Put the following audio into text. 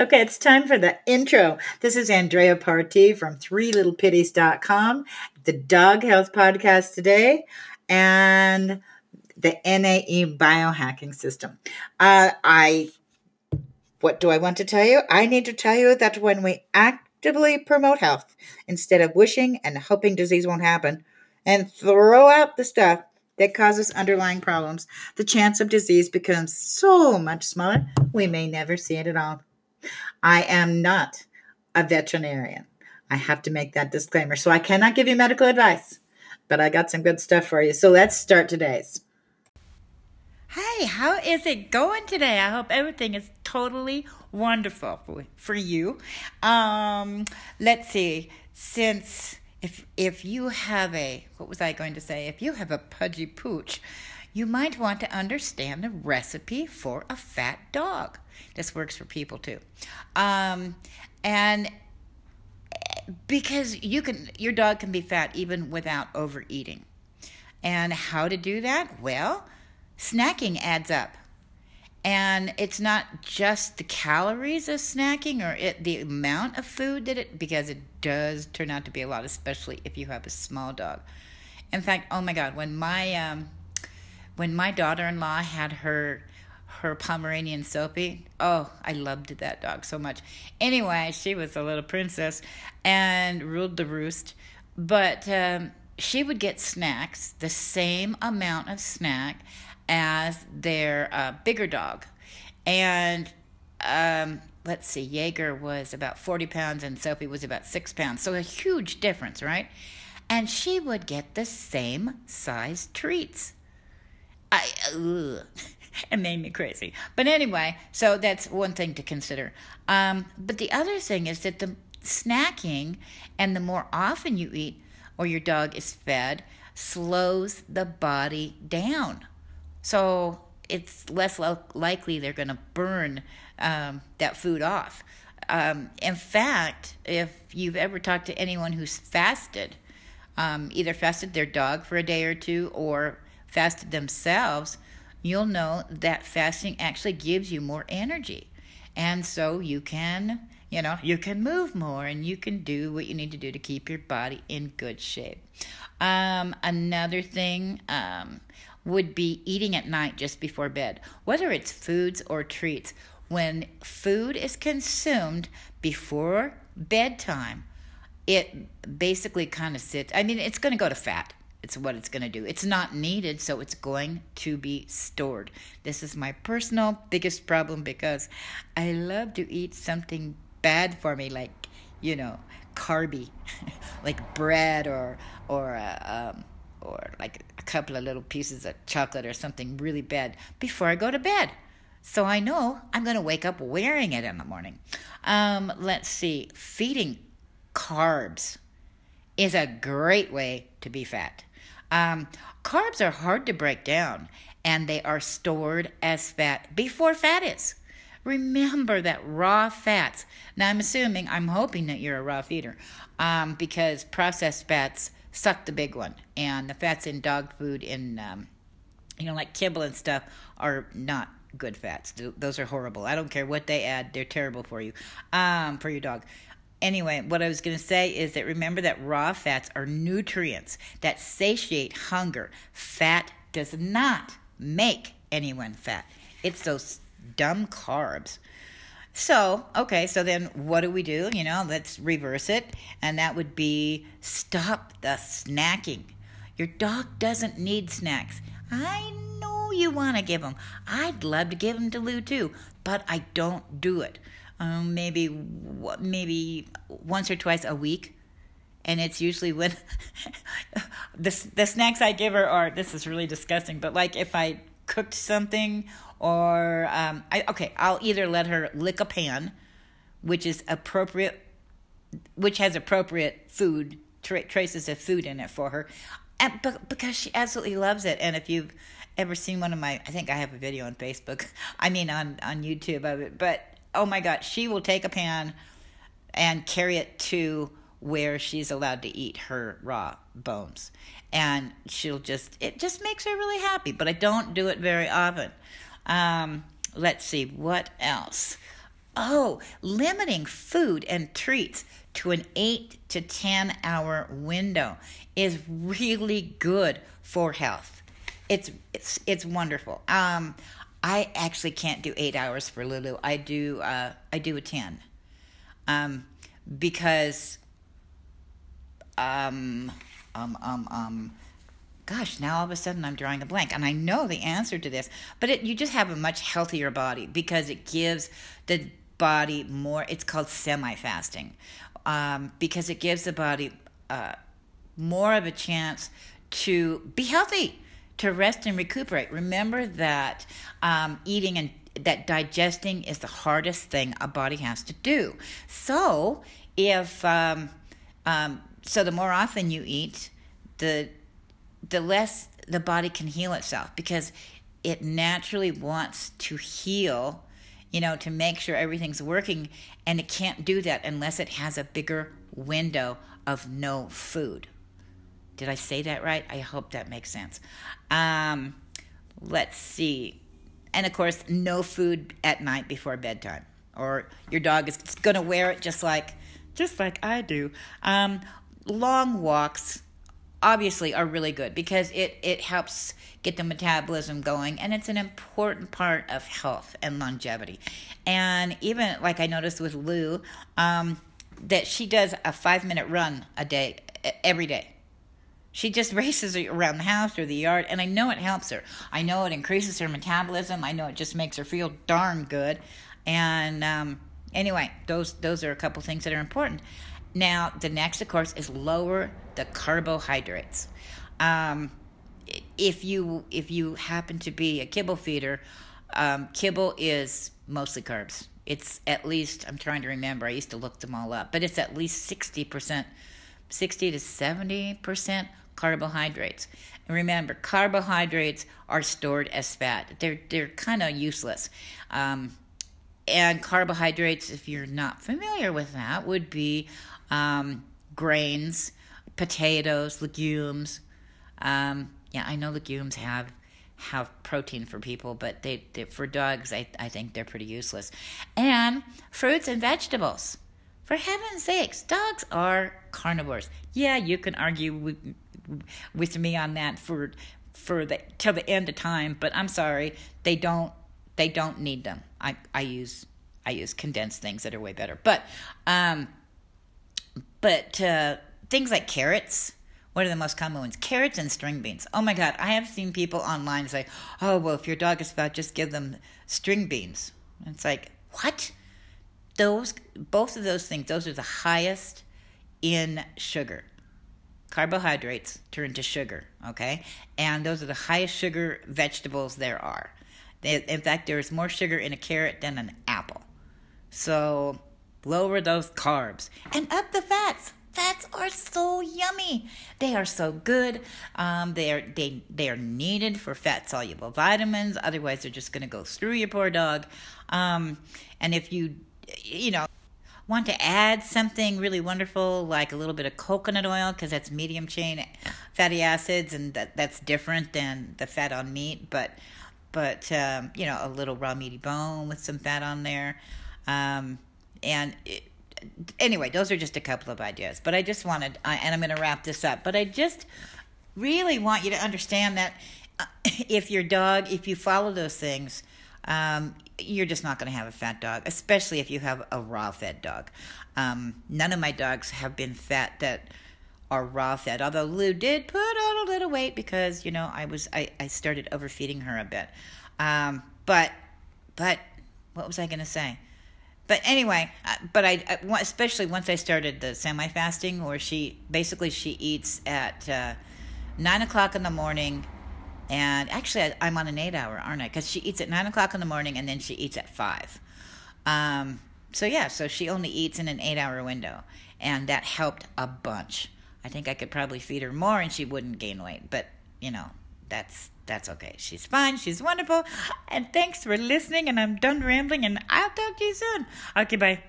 Okay, it's time for the intro. This is Andrea Party from threelittlepitties.com, the Dog Health Podcast today, and the NAE biohacking system. Uh, I, what do I want to tell you? I need to tell you that when we actively promote health instead of wishing and hoping disease won't happen, and throw out the stuff that causes underlying problems, the chance of disease becomes so much smaller, we may never see it at all. I am not a veterinarian. I have to make that disclaimer. So I cannot give you medical advice, but I got some good stuff for you. So let's start today's. Hey, how is it going today? I hope everything is totally wonderful for, for you. Um, let's see. Since if if you have a what was I going to say? If you have a pudgy pooch, you might want to understand the recipe for a fat dog. This works for people too. Um, and because you can your dog can be fat even without overeating. And how to do that? Well, snacking adds up. And it's not just the calories of snacking or it, the amount of food that it, because it does turn out to be a lot, especially if you have a small dog. In fact, oh my God, when my um, when my daughter-in-law had her her Pomeranian Soapy. Oh, I loved that dog so much. Anyway, she was a little princess and ruled the roost. But um, she would get snacks, the same amount of snack as their uh, bigger dog. And um, let's see, Jaeger was about 40 pounds and Soapy was about six pounds. So a huge difference, right? And she would get the same size treats. I, it made me crazy. But anyway, so that's one thing to consider. Um, but the other thing is that the snacking and the more often you eat or your dog is fed slows the body down. So it's less lo- likely they're going to burn um, that food off. Um, in fact, if you've ever talked to anyone who's fasted, um, either fasted their dog for a day or two or fasted themselves, you'll know that fasting actually gives you more energy. And so you can, you know, you can move more and you can do what you need to do to keep your body in good shape. Um, another thing um, would be eating at night just before bed, whether it's foods or treats. When food is consumed before bedtime, it basically kind of sits, I mean, it's going to go to fat it's what it's going to do. It's not needed, so it's going to be stored. This is my personal biggest problem because I love to eat something bad for me, like, you know, carby, like bread or, or, uh, um, or like a couple of little pieces of chocolate or something really bad before I go to bed. So I know I'm going to wake up wearing it in the morning. Um, let's see, feeding carbs is a great way to be fat. Um, carbs are hard to break down and they are stored as fat before fat is. Remember that raw fats. Now, I'm assuming, I'm hoping that you're a raw feeder um, because processed fats suck the big one. And the fats in dog food, in, um, you know, like kibble and stuff, are not good fats. Those are horrible. I don't care what they add, they're terrible for you, um, for your dog anyway, what I was going to say is that remember that raw fats are nutrients that satiate hunger. Fat does not make anyone fat, it's those dumb carbs. So, okay, so then what do we do? You know, let's reverse it. And that would be stop the snacking. Your dog doesn't need snacks. I know you want to give them. I'd love to give them to Lou too, but I don't do it um, maybe maybe once or twice a week, and it's usually when the the snacks I give her are this is really disgusting, but like if I cooked something or um, I okay, I'll either let her lick a pan, which is appropriate, which has appropriate food tra- traces of food in it for her, and, but because she absolutely loves it, and if you've ever seen one of my i think i have a video on facebook i mean on on youtube of it but oh my God, she will take a pan and carry it to where she's allowed to eat her raw bones. And she'll just, it just makes her really happy, but I don't do it very often. Um, let's see, what else? Oh, limiting food and treats to an 8 to 10 hour window is really good for health. It's it's it's wonderful. Um I actually can't do 8 hours for Lulu. I do uh I do a 10. Um because um um um um gosh, now all of a sudden I'm drawing a blank. And I know the answer to this, but it, you just have a much healthier body because it gives the body more, it's called semi fasting, um, because it gives the body uh, more of a chance to be healthy, to rest and recuperate. Remember that um, eating and that digesting is the hardest thing a body has to do. So, if um, um, so, the more often you eat, the the less the body can heal itself because it naturally wants to heal, you know, to make sure everything's working, and it can't do that unless it has a bigger window of no food. Did I say that right? I hope that makes sense. Um, let's see. And of course, no food at night before bedtime, or your dog is going to wear it just like just like I do. Um, long walks obviously are really good because it, it helps get the metabolism going and it's an important part of health and longevity. And even like I noticed with Lou, um, that she does a five minute run a day, every day. She just races around the house or the yard, and I know it helps her. I know it increases her metabolism. I know it just makes her feel darn good. And um, anyway, those those are a couple things that are important. Now, the next, of course, is lower the carbohydrates. Um, if you if you happen to be a kibble feeder, um, kibble is mostly carbs. It's at least I'm trying to remember. I used to look them all up, but it's at least sixty percent, sixty to seventy percent carbohydrates. And remember, carbohydrates are stored as fat. They're they're kind of useless. Um, and carbohydrates, if you're not familiar with that, would be um, grains, potatoes, legumes. Um, yeah, I know legumes have have protein for people, but they, they for dogs, I, I think they're pretty useless. And fruits and vegetables. For heaven's sakes, dogs are carnivores. Yeah, you can argue with, with me on that for for the till the end of time, but I'm sorry, they don't they don't need them. I I use I use condensed things that are way better. But um but uh, things like carrots, what are the most common ones? Carrots and string beans. Oh my God, I have seen people online say, oh, well, if your dog is fat, just give them string beans. It's like, what? Those, both of those things, those are the highest in sugar. Carbohydrates turn to sugar, okay? And those are the highest sugar vegetables there are. In fact, there is more sugar in a carrot than an apple. So lower those carbs and up the fats fats are so yummy they are so good um, they are they they are needed for fat soluble vitamins otherwise they're just going to go through your poor dog um, and if you you know want to add something really wonderful like a little bit of coconut oil because that's medium chain fatty acids and that that's different than the fat on meat but but um, you know a little raw meaty bone with some fat on there um, and it, anyway, those are just a couple of ideas. But I just wanted, and I'm going to wrap this up. But I just really want you to understand that uh, if your dog, if you follow those things, um, you're just not going to have a fat dog, especially if you have a raw fed dog. Um, none of my dogs have been fat that are raw fed. Although Lou did put on a little weight because you know I was I, I started overfeeding her a bit. Um, but but what was I going to say? but anyway, uh, but I, especially once I started the semi fasting, where she basically she eats at uh, nine o'clock in the morning, and actually I, am on an eight hour, aren't I? Because she eats at nine o'clock in the morning, and then she eats at five. Um, so yeah, so she only eats in an eight hour window, and that helped a bunch. I think I could probably feed her more, and she wouldn't gain weight. But you know, that's that's okay. She's fine. She's wonderful. And thanks for listening. And I'm done rambling. And I'll talk to you soon. Okay, bye.